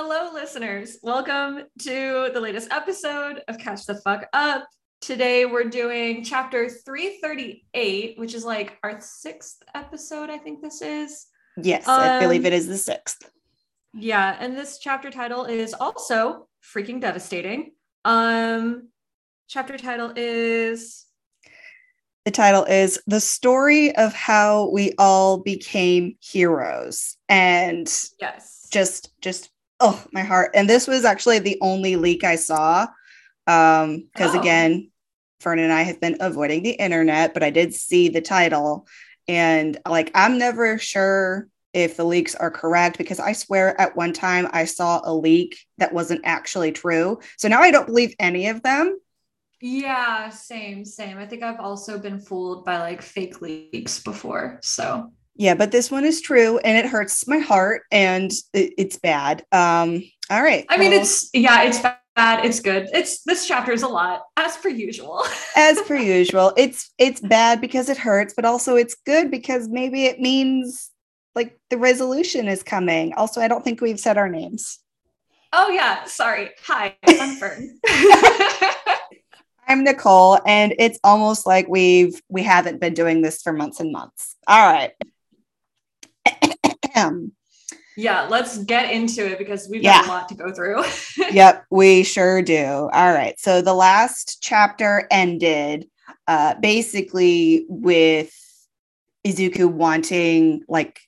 Hello, listeners. Welcome to the latest episode of Catch the Fuck Up. Today we're doing chapter 338, which is like our sixth episode, I think this is. Yes, I believe Um, it is the sixth. Yeah, and this chapter title is also freaking devastating. Um chapter title is The title is The Story of How We All Became Heroes. And yes. just, just, oh, my heart. And this was actually the only leak I saw. Um, because Oh. again, Fern and I have been avoiding the internet, but I did see the title. And like, I'm never sure if the leaks are correct because I swear at one time I saw a leak that wasn't actually true. So now I don't believe any of them. Yeah, same, same. I think I've also been fooled by like fake leaks before. So Yeah, but this one is true and it hurts my heart and it, it's bad. Um, all right. I mean well, it's yeah, it's bad, it's good. It's this chapter is a lot, as per usual. as per usual. It's it's bad because it hurts, but also it's good because maybe it means like the resolution is coming. Also, I don't think we've said our names. Oh yeah, sorry. Hi, I'm Fern. I'm Nicole, and it's almost like we've we haven't been doing this for months and months. All right. Yeah, let's get into it because we've Yeah. got a lot to go through. yep, we sure do. All right. So the last chapter ended uh basically with Izuku wanting like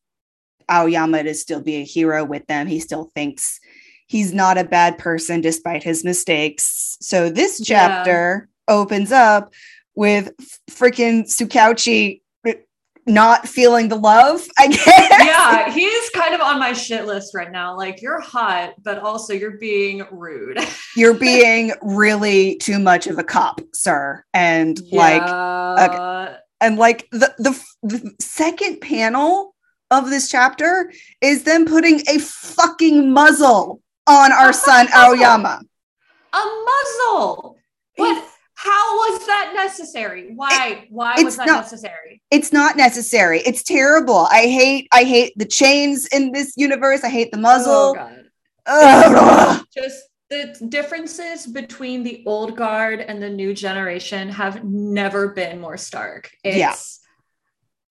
Aoyama to still be a hero with them. He still thinks he's not a bad person despite his mistakes. So this Yeah. chapter opens up with freaking Tsukauchi not feeling the love, I guess. yeah, he's kind of on my shit list right now. Like you're hot, but also you're being rude. You're being really too much of a cop, sir. And like Yeah. and like the, the the second panel of this chapter is them putting a fucking muzzle on our son Aoyama. a muzzle. What? How was that necessary? Why? Why was that not- necessary? It's not necessary. It's terrible. I hate I hate the chains in this universe. I hate the oh, muzzle. Oh god. Ugh. Just the differences between the old guard and the new generation have never been more stark. It's Yeah.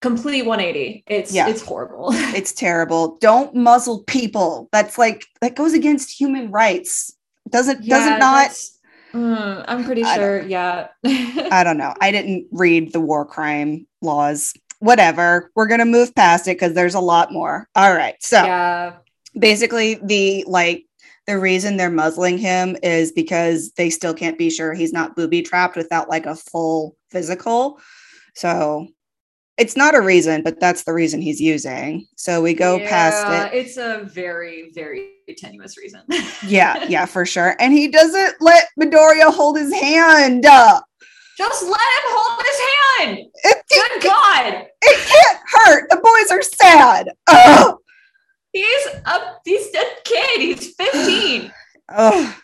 complete 180. It's Yeah. it's horrible. It's terrible. Don't muzzle people. That's like that goes against human rights. Doesn't Yeah, doesn't not that's- Mm, I'm pretty I sure. Yeah. I don't know. I didn't read the war crime laws. Whatever. We're going to move past it because there's a lot more. All right. So yeah. basically, the like, the reason they're muzzling him is because they still can't be sure he's not booby trapped without like a full physical. So it's not a reason, but that's the reason he's using. So we go Yeah, past it. It's a very, very tenuous reason. Yeah, yeah, for sure. And he doesn't let Midoriya hold his hand. Uh, Just let him hold his hand. it, Good it, God. it can't hurt. The boys are sad. Ugh. He's a he's a kid. He's 15. Ugh.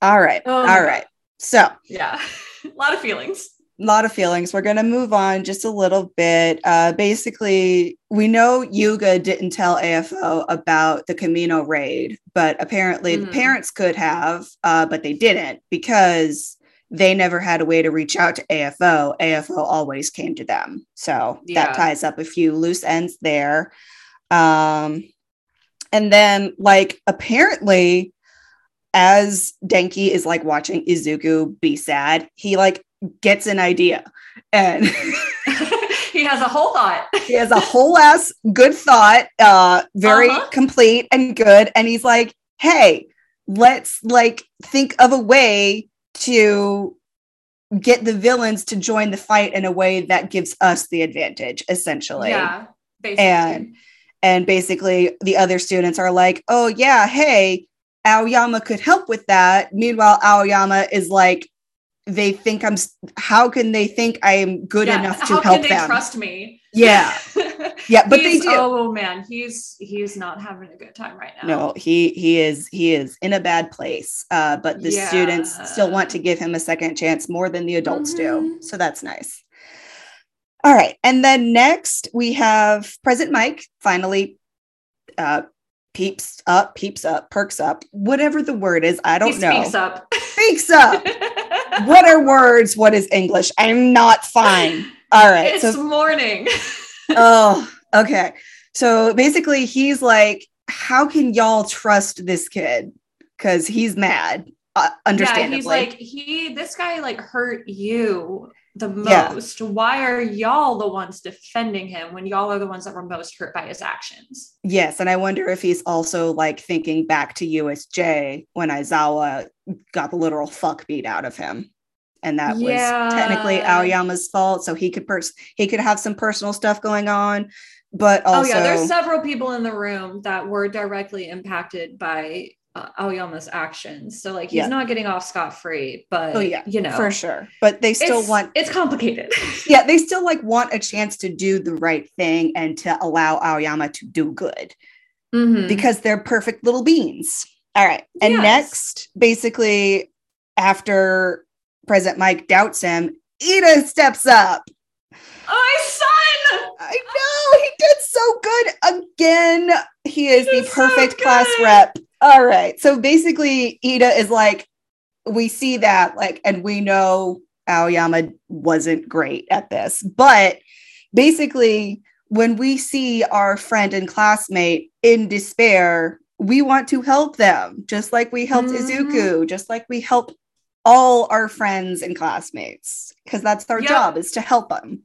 All right. Oh All right. So, yeah. A lot of feelings. A lot of feelings. We're going to move on just a little bit. Uh, basically, we know Yuga didn't tell AFO about the Kamino raid, but apparently the Mhm. parents could have, uh, but they didn't because they never had a way to reach out to AFO. AFO always came to them. So Yeah. that ties up a few loose ends there. Um, and then, like, apparently, as Denki is like watching Izuku be sad, he like gets an idea and he has a whole thought. he has a whole ass good thought, uh, very Uh-huh. complete and good. And he's like, hey, let's like think of a way to get the villains to join the fight in a way that gives us the advantage, essentially. Yeah. Basically. And and basically the other students are like, oh yeah, hey, Aoyama could help with that. Meanwhile, Aoyama is like, they think I'm how can they think I'm good Yeah, enough to How help can they them? trust me? Yeah. Yeah, but they do. Oh man, he's he's not having a good time right now. No, he he is he is in a bad place. Uh, but the students still want to give him a second chance more than the adults do. Mhm. So that's nice. All right, and then next we have Present Mic finally uh, peeps up, peeps up, perks up, whatever the word is. I don't he know. Speaks up. Speaks up. what are words? What is English? I'm not fine. All right. It's so morning. oh, okay. So basically, he's like, how can y'all trust this kid? Because he's mad. Uh, understandably. Yeah, he's like he. This guy like hurt you the Yeah. most. Why are y'all the ones defending him when y'all are the ones that were most hurt by his actions? Yes, and I wonder if he's also like thinking back to USJ when Aizawa got the literal fuck beat out of him. And that Yeah. was technically Aoyama's fault. So he could pers- he could have some personal stuff going on. But also oh yeah, there's several people in the room that were directly impacted by uh, Aoyama's actions. So like he's Yeah. not getting off scot free, but Oh, yeah, you know, for sure. But they still it's, want it's complicated. yeah, they still like want a chance to do the right thing and to allow Aoyama to do good. Mhm. because they're perfect little beans. All right. And Yes. next, basically, after Present Mic doubts him, Ida steps up. Oh, my son! I know he did so good again. He is He the did so perfect class rep. All right. So basically, Ida is like, we see that, like, and we know Aoyama wasn't great at this, but basically, when we see our friend and classmate in despair, we want to help them, just like we helped Mhm. Izuku, just like we help all our friends and classmates, because that's our Yep. job is to help them.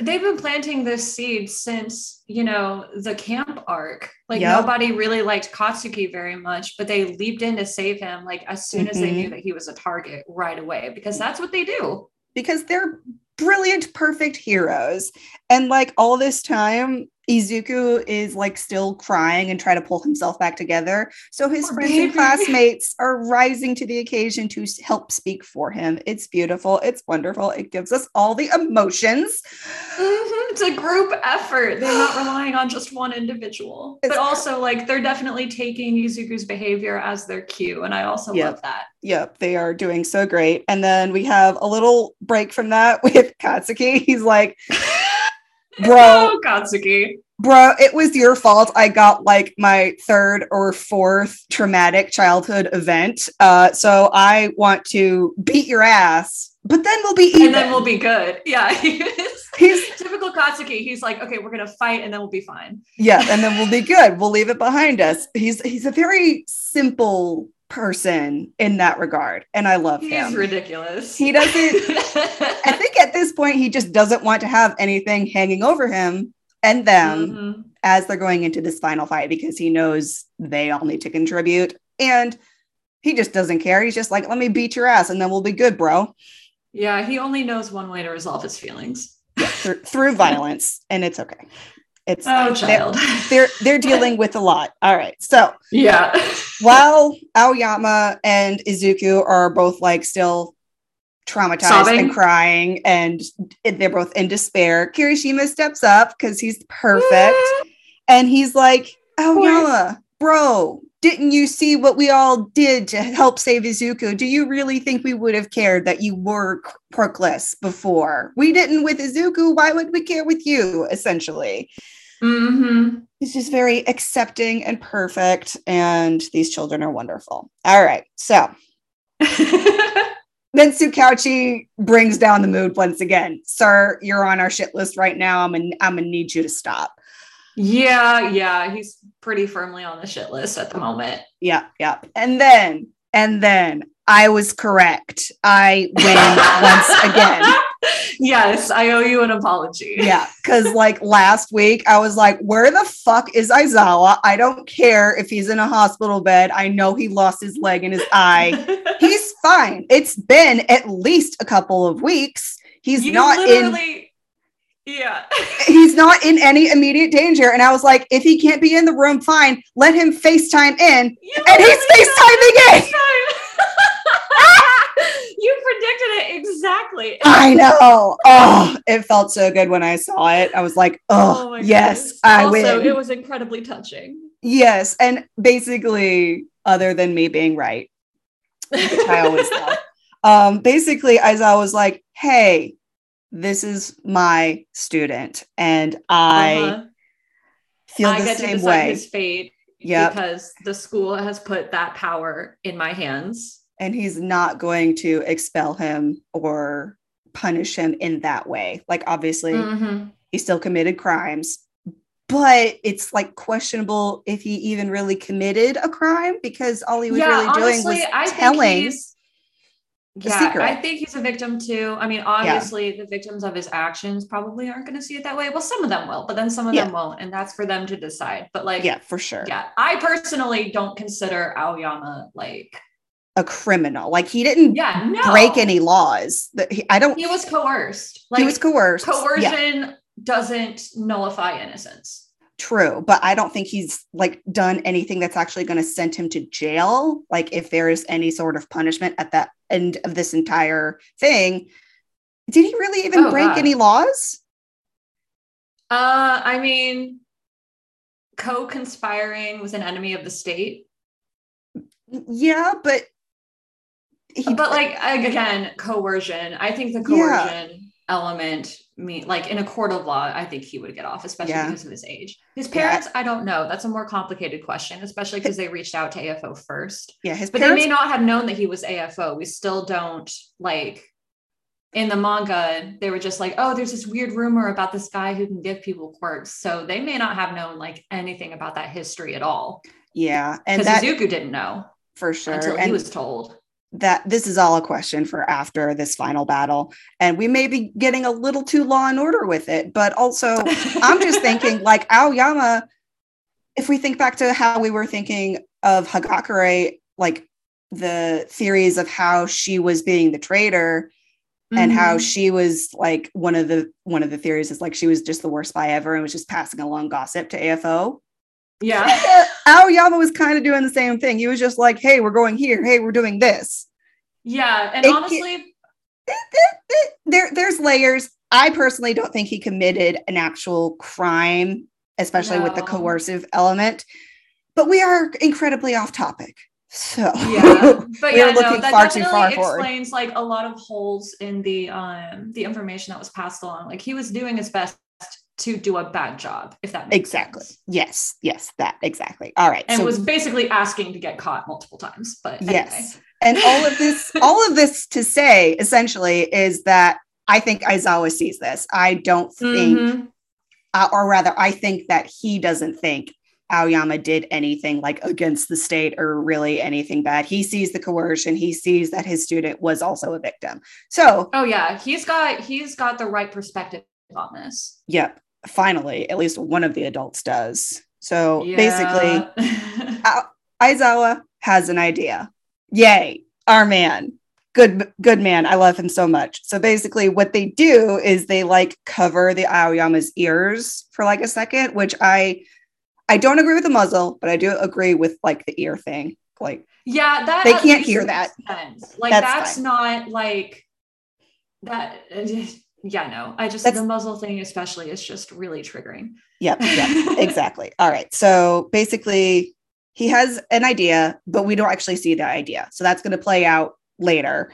They've been planting this seed since, you know, the camp arc. Like Yep. nobody really liked Katsuki very much, but they leaped in to save him like as soon as they Mhm. knew that he was a target right away because that's what they do. because they're brilliant, perfect heroes. And like all this time, Izuku is like still crying and trying to pull himself back together. So his Poor friends and classmates are rising to the occasion to help speak for him. It's beautiful. It's wonderful. It gives us all the emotions. Mhm. It's a group effort. They're not relying on just one individual, but also like they're definitely taking Izuku's behavior as their cue. And I also Yep. love that. Yep, they are doing so great. And then we have a little break from that with Katsuki. He's like, bro, Oh, Katsuki. bro, it was your fault. I got like my third or fourth traumatic childhood event. Uh, so I want to beat your ass, but then we'll be even. And then we'll be good. Yeah. he He's Typical Katsuki. He's like, okay, we're gonna fight and then we'll be fine. yeah, and then we'll be good. We'll leave it behind us. He's he's a very simple person in that regard, and I love He's him. He's ridiculous. He doesn't. I think at this point he just doesn't want to have anything hanging over him and them. Mhm. as they're going into this final fight because he knows they all need to contribute and he just doesn't care. He's just like, let me beat your ass and then we'll be good, bro. Yeah, he only knows one way to resolve his feelings. Through, through violence. And it's okay. It's Oh, fine. They're- child. They're, they're dealing with a lot. All right. So yeah. while Aoyama and Izuku are both like still traumatized Sobbing? and crying and they're both in despair, Kirishima steps up because he's perfect. Mm-hmm. And he's like, Aoyama, bro, didn't you see what we all did to help save Izuku? Do you really think we would have cared that you were quirkless before? We didn't with Izuku. Why would we care with you? Essentially, hmm he's just very accepting and perfect. And these children are wonderful. All right. So then Tsukauchi brings down the mood once again. Sir, you're on our shit list right now. I'm gonna, I'm gonna need you to stop. yeah, yeah. He's pretty firmly on the shit list at the moment. Yeah, yeah. And then, and then I was correct. I win once again. Yes, I owe you an apology. Yeah, because like last week, I was like, where the fuck is Aizawa? I don't care if he's in a hospital bed. I know he lost his leg and his eye. He's fine. It's been at least a couple of weeks. He's you not in yeah. he's not in any immediate danger. And I was like, if he can't be in the room, fine. Let him FaceTime in. You And he's literally FaceTiming in. you predicted it exactly. I know. Oh, it felt so good when I saw it. I was like, oh, my yes, goodness. I also, win. it was incredibly touching. yes. And basically, other than me being right, which I always love, um, basically, Aizawa was like, hey, this is my student, and I Uh-huh. feel I the get to same decide way. his fate. Yep. because the school has put that power in my hands. And he's not going to expel him or punish him in that way. Like, obviously, Mhm. he still committed crimes, but it's like questionable if he even really committed a crime because all he was really doing was I telling. yeah, secret. I think he's a victim too. I mean, obviously, the victims of his actions probably aren't going to see it that way. Well, some of them will, but then some of Yeah. them won't, and that's for them to decide. But like, yeah, for sure. yeah, I personally don't consider Aoyama like, A criminal. Like, he didn't yeah, no, break any laws. That he, I don't. He was coerced. Like, he was coerced. Yeah, coercion doesn't nullify innocence. true, but I don't think he's like done anything that's actually going to send him to jail. Like, if there is any sort of punishment at the end of this entire thing, did he really even Oh, break God. any laws? Uh, I mean, co-conspiring with an enemy of the state. Yeah, but he, but like again coercion i think the Yeah. coercion element mean like in a court of law i think he would get off especially Yeah. because of his age his Yeah. parents i don't know that's a more complicated question especially because they reached out to afo first yeah, his but parents. they may not have known that he was afo we still don't like in the manga they were just like oh there's this weird rumor about this guy who can give people quirks so they may not have known like anything about that history at all yeah, and because that izuku didn't know for sure. until and he was told that this is all a question for after this final battle, and we may be getting a little too law and order with it. But also, I'm just thinking like Aoyama. If we think back to how we were thinking of Hagakure, like the theories of how she was being the traitor and how Mhm. she was like one of the one of the theories is like she was just the worst spy ever and was just passing along gossip to AFO. Yeah Aoyama was kind of doing the same thing. He was just like, "Hey, we're going here. Hey, we're doing this." Yeah, and It honestly, There, there's layers. I personally don't think he committed an actual crime, especially with the coercive element. But we are incredibly off topic. So yeah, but yeah, no, that definitely far forward. explains like a lot of holes in the um the information that was passed along. Like he was doing his best to do a bad job, if that makes exactly. sense. Yes, yes, that exactly. All right. And so was basically asking to get caught multiple times. But anyway. Yes. and all of this, all of this to say essentially is that I think Aizawa sees this. I don't think Mhm. uh, or rather, I think that he doesn't think Aoyama did anything like against the state or really anything bad. He sees the coercion. He sees that his student was also a victim. So, Oh yeah, he's got he's got the right perspective on this. yep, finally, at least one of the adults does. So basically, basically, Aizawa has an idea. Yay, our man. Good, good man. I love him so much. So basically, what they do is they like cover the Aoyama's ears for like a second, which I I don't agree with the muzzle, but I do agree with like the ear thing. Like, Yeah, that They can't hear that. sense. Like That's that's, not like that. Yeah, no. I just That's- the muzzle thing, especially, is just really triggering. yep, yep, exactly. All right. So basically, he has an idea, but we don't actually see the idea. So that's going to play out later.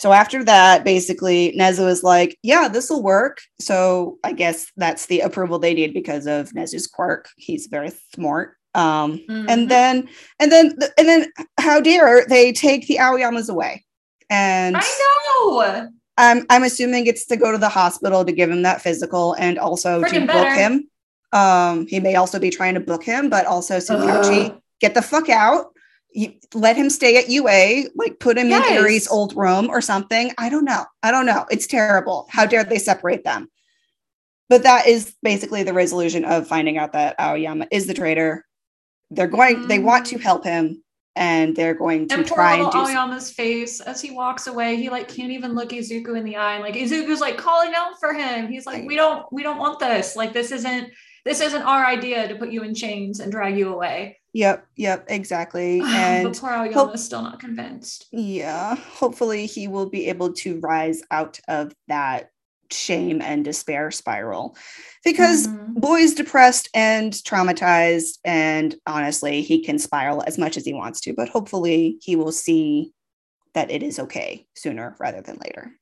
So after that, basically, Nezu is like, yeah, this will work. So I guess that's the approval they need because of Nezu's quirk. He's very smart. Um, Mhm. and then, and then, and then, how dare they take the Aoyamas away? And I know. I'm I'm assuming it's to go to the hospital to give him that physical and also to Friggin' book better. him. Um, he may also be trying to book him, but also Tsukauchi, Ugh. get the fuck out. You, let him stay at UA, like put him Yes. in Eri's old room or something. I don't know. I don't know. It's terrible. How dare they separate them? But that is basically the resolution of finding out that Aoyama is the traitor. They're going, they want to Mhm. help him and they're going to And try and do Aoyama's face as he walks away, he like can't even look Izuku in the eye. And like Izuku's like calling out for him. He's like, we don't, we don't want this. Like this isn't, this isn't our idea to put you in chains and drag you away. Yep, yep, exactly. but And poor Aoyama is still not convinced. Yeah, hopefully he will be able to rise out of that shame and despair spiral because Mhm. boy's depressed and traumatized and honestly he can spiral as much as he wants to but hopefully he will see that it is okay sooner rather than later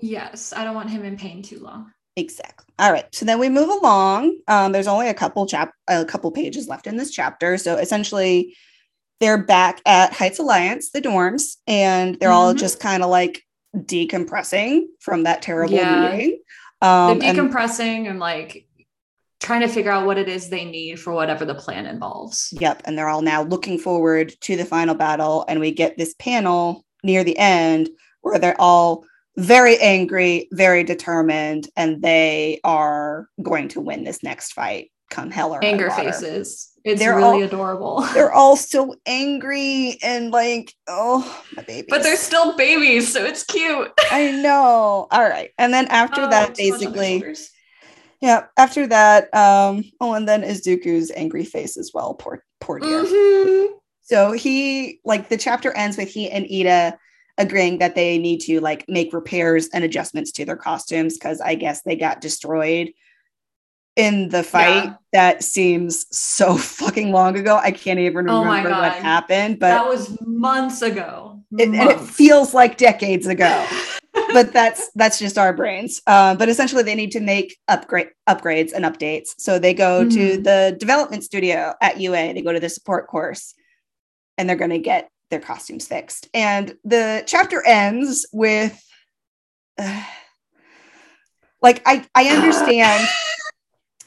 Yes, I don't want him in pain too long. Exactly. All right. So then we move along. Um, there's only a couple chap a couple pages left in this chapter. So essentially, they're back at Heights Alliance, the dorms, and they're all Mhm. just kind of like decompressing from that terrible Yeah. meeting. Um, They're and- decompressing and like trying to figure out what it is they need for whatever the plan involves. Yep. And they're all now looking forward to the final battle. And we get this panel near the end where they're all very angry, very determined, and they are going to win this next fight come hell or Anger faces. It's They're really all- adorable. They're all so angry and like, oh, my baby. But they're still babies, so it's cute. I know. All right. And then after Oh, that, so much on their basically, yeah, after that, um, oh, and then Izuku's angry face as well. Poor, poor dear. Mhm. So he like the chapter ends with he and Ida agreeing that they need to like make repairs and adjustments to their costumes because I guess they got destroyed in the fight Yeah. that seems so fucking long ago. I can't even Oh remember what happened, but that was months ago. it, and it feels like decades ago. but that's that's just our brains. Uh, but essentially, they need to make upgrade upgrades and updates. So they go to Mhm. the development studio at UA. They go to the support course, and they're going to get their costumes fixed. And the chapter ends with, uh, like I I understand.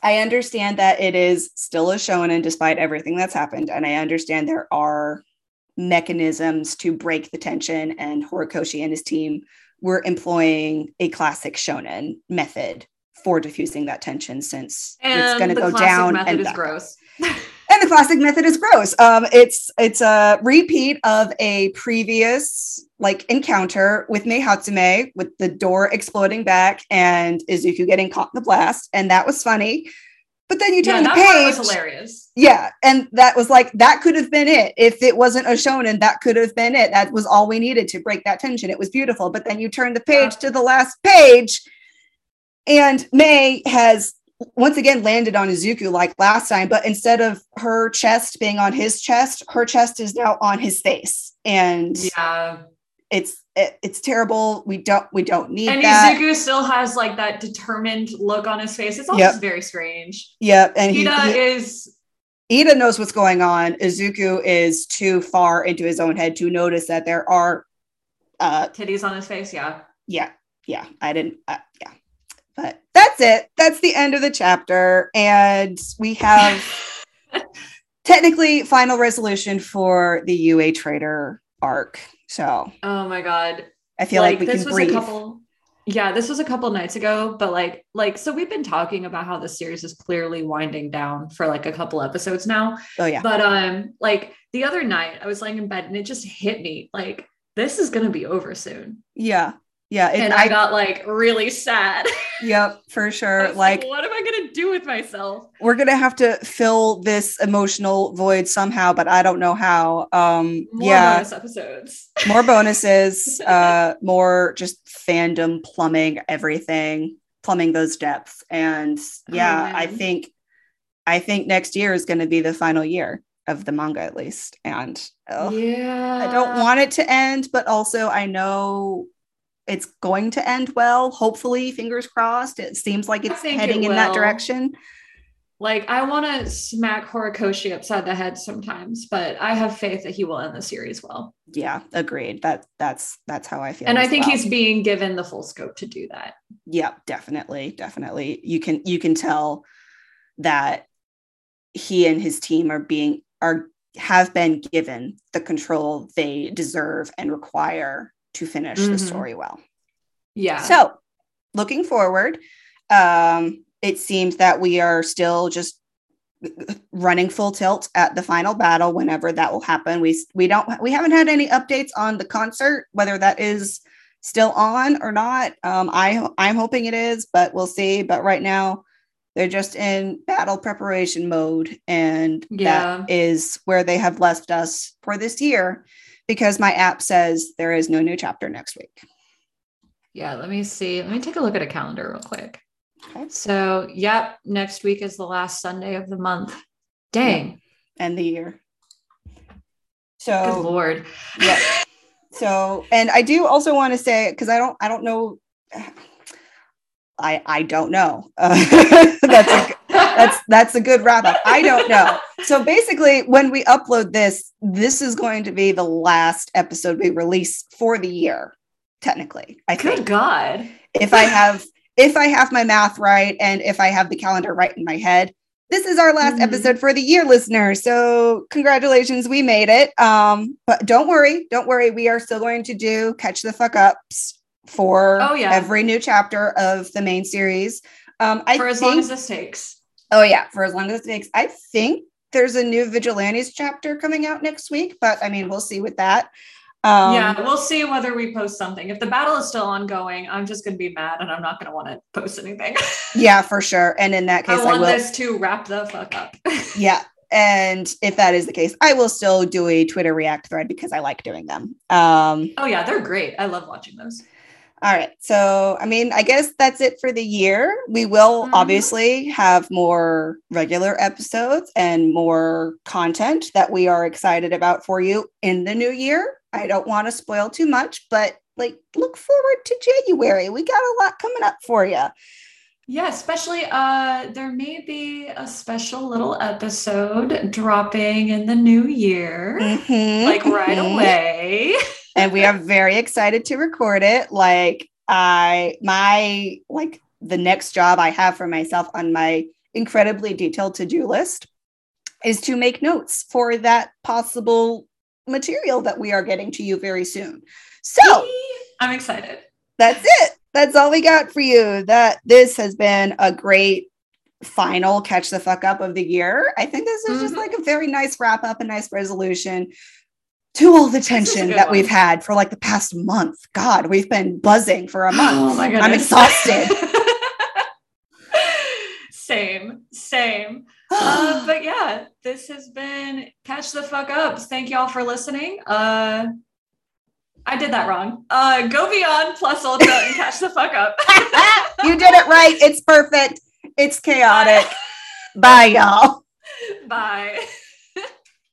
I understand that it is still a shonen despite everything that's happened, and I understand there are mechanisms to break the tension. And Horikoshi and his team were employing a classic shonen method for diffusing that tension, since and it's going to go down method and is back gross. The classic method is gross. Um, it's it's a repeat of a previous like encounter with Mei Hatsume with the door exploding back and Izuku getting caught in the blast, and that was funny. But then you turn that the page. was hilarious. Yeah, and that was like that could have been it. If it wasn't a shonen, that could have been it. That was all we needed to break that tension. It was beautiful. But then you turn the page to the last page, and Mei has once again landed on Izuku like last time, but instead of her chest being on his chest, her chest is now on his face, and Yeah. it's it, it's terrible. We don't we don't need And that. Izuku still has like that determined look on his face. It's all Yep. just very strange. Yep, and he, Ida he is Ida knows what's going on. Izuku is too far into his own head to notice that there are, uh, titties on his face. Yeah. yeah, yeah, I didn't, uh, yeah. But that's it. That's the end of the chapter. And we have technically final resolution for the UA traitor arc. So Oh my god. I feel like, we this can was breathe. a couple yeah this was a couple nights ago but like like so we've been talking about how the series is clearly winding down for like a couple episodes now oh, yeah. but um like the other night i was laying in bed and it just hit me like this is gonna be over soon Yeah. Yeah. It, and I, got like really sad yep, for sure. was Like, what am i gonna do with myself we're gonna have to fill this emotional void somehow, but I don't know how. Um, more yeah, bonus episodes more bonuses, uh, more just fandom plumbing everything, plumbing those depths, and yeah, I think, I think next year is going to be the final year of the manga at least, and ugh, yeah I don't want it to end, but also I know. It's going to end well. Hopefully, fingers crossed. It seems like it's think it heading in that direction. like i want to smack horikoshi upside the head sometimes but i have faith that he will end the series well Yeah, agreed. That that's that's how I feel. and i think well. he's being given the full scope to do that yeah definitely definitely you can you can tell that he and his team are being are have been given the control they deserve and require to finish the Mhm. story well. Yeah. So looking forward um it seems that we are still just running full tilt at the final battle whenever that will happen. We we don't we haven't had any updates on the concert whether that is still on or not. Um i i'm hoping it is but we'll see. But right now they're just in battle preparation mode and Yeah. that is where they have left us for this year because my app says there is no new chapter next week Yeah, let me see. Let me take a look at a calendar real quick. Okay. So, yep, next week is the last Sunday of the month. Dang. and the year So, Good lord. yeah so and i do also want to say because i don't i don't know I I don't know. Uh, that's a, that's that's a good wrap up. I don't know. So basically, when we upload this, this is going to be the last episode we release for the year. Technically, I Good think God. if I have if I have my math right and if I have the calendar right in my head, this is our last Mhm. episode for the year, listeners. So congratulations, we made it. Um, but don't worry, don't worry. We are still going to do catch the fuck ups for Oh, yeah. every new chapter of the main series. Um, I For as think, long as this takes. Oh yeah, for as long as it takes. I think there's a new Vigilantes chapter coming out next week, but I mean, we'll see with that. Um, yeah, we'll see whether we post something. If the battle is still ongoing, I'm just going to be mad and I'm not going to want to post anything. yeah, for sure. And in that case, I, want will. this to wrap the fuck up. Yeah. And if that is the case, I will still do a Twitter React thread because I like doing them. Um, oh, yeah, they're great. I love watching those. All right. So, I mean, I guess that's it for the year. We will Mhm. obviously have more regular episodes and more content that we are excited about for you in the new year. I don't want to spoil too much, but like, look forward to January. We got a lot coming up for you. Yeah, especially uh there may be a special little episode dropping in the new year. Mhm, Like right mhm. away. and we are very excited to record it. Like i my like the next job i have for myself on my incredibly detailed to-do list is to make notes for that possible material that we are getting to you very soon. So I'm excited. that's it. That's all we got for you. That this has been a great final catch the fuck up of the year. I think this is just Mhm. like a very nice wrap up a nice resolution to all the tension that one. we've had for like the past month god we've been buzzing for a month Oh my goodness. i'm exhausted same, same. Uh, but yeah, this has been Catch the Fuck Up. Thank y'all for listening. Uh, I did that wrong. Uh, go beyond plus ultra and catch the fuck up. you did it right it's perfect it's chaotic bye y'all Bye.